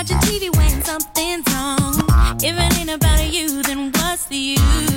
Watching TV when something's wrong. If it ain't about you, then what's the use?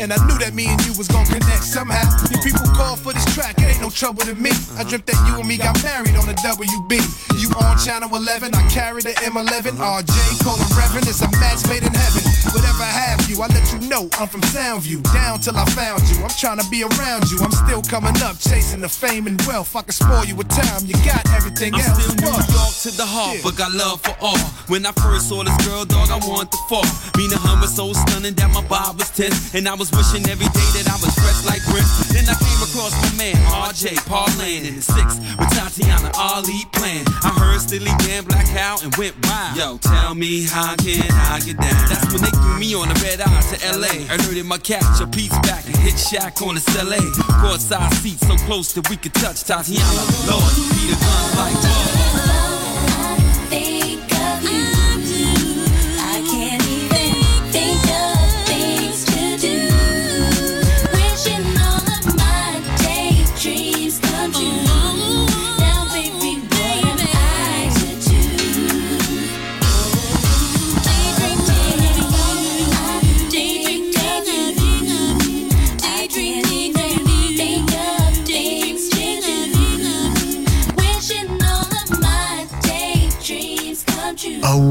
And I knew that me and you was gonna connect somehow. You people call for this track, it ain't no trouble to me. I dreamt that you and me got married on the WB. On channel 11, I carry the M11. RJ, call him Reverend, it's a match made in heaven. Whatever I have you, I let you know I'm from Soundview. Down till I found you, I'm trying to be around you. I'm still coming up, chasing the fame and wealth. I can spoil you with time, you got everything I'm else. Still New York to the heart, yeah. but got love for all. When I first saw this girl, dog, I want to fall. Mean her was so stunning that my bob was tense. And I was wishing every day that I was fresh like Prince. Then I came across my man, RJ, Parlane in the six with Tatyana Ali playing. I heard Steely Dan, Black Cow, and went wild. Yo, tell me how can I get down? That's when they threw me on the red eye to LA. Alerted my catch a piece back and hit Shaq on the LA. Courtside seats so close that we could touch Tatyana. Lord, Peter Gunn like, whoa.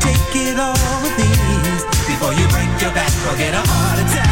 Take it all with ease before you break your back or get a heart attack.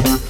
Mm-hmm.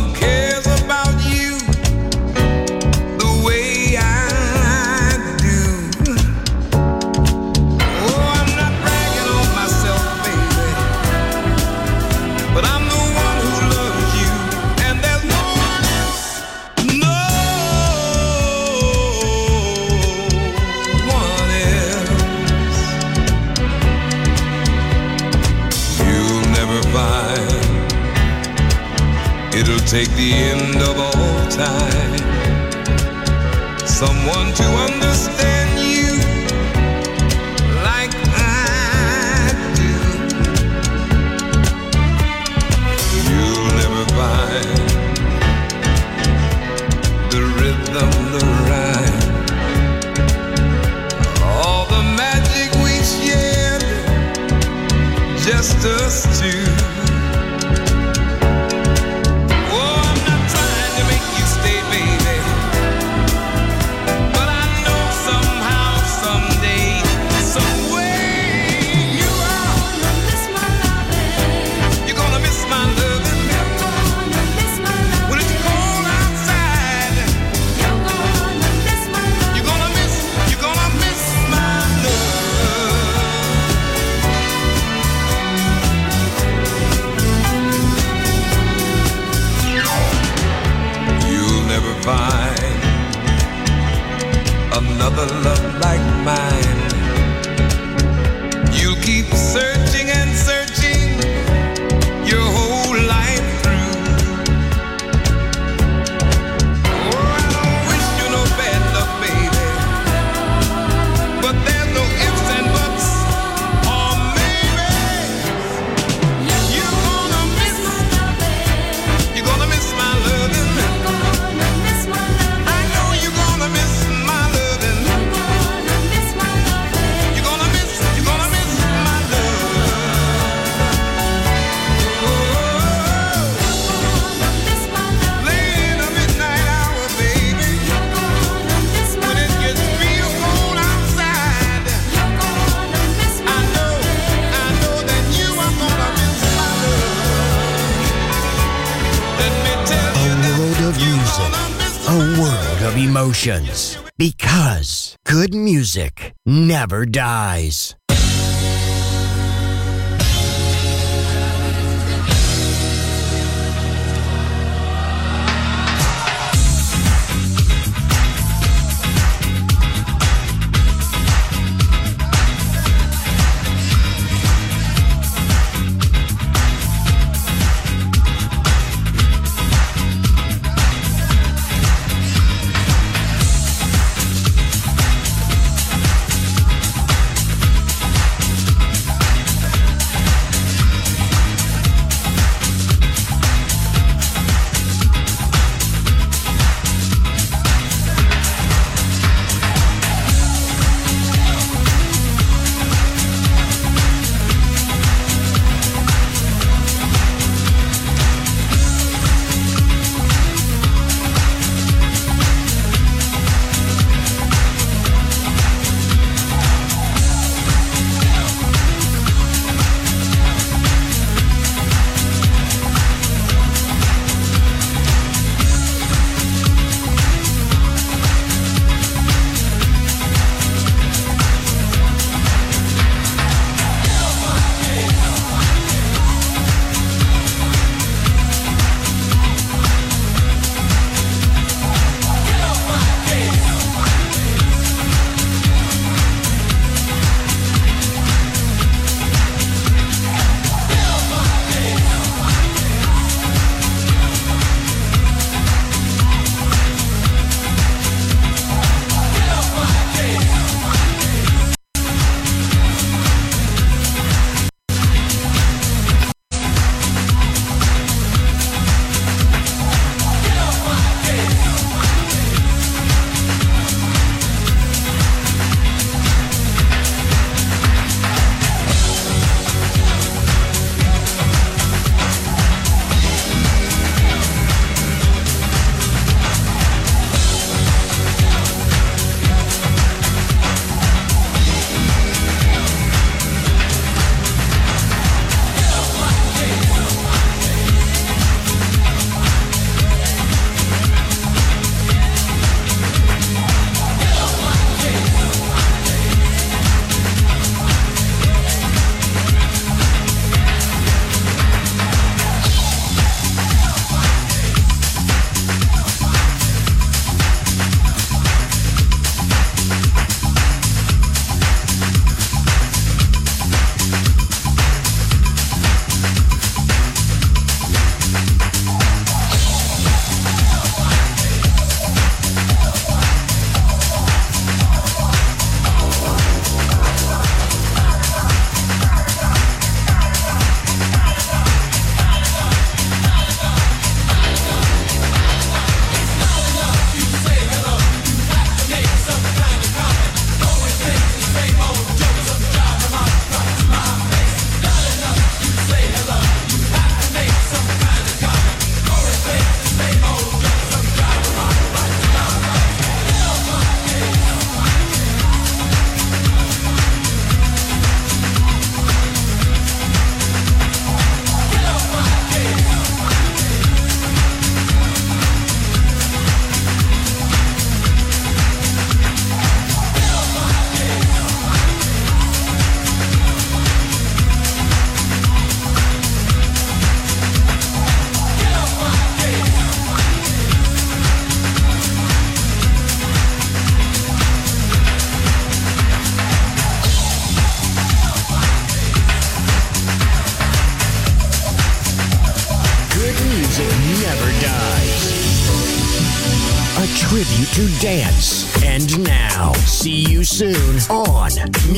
time. Dies.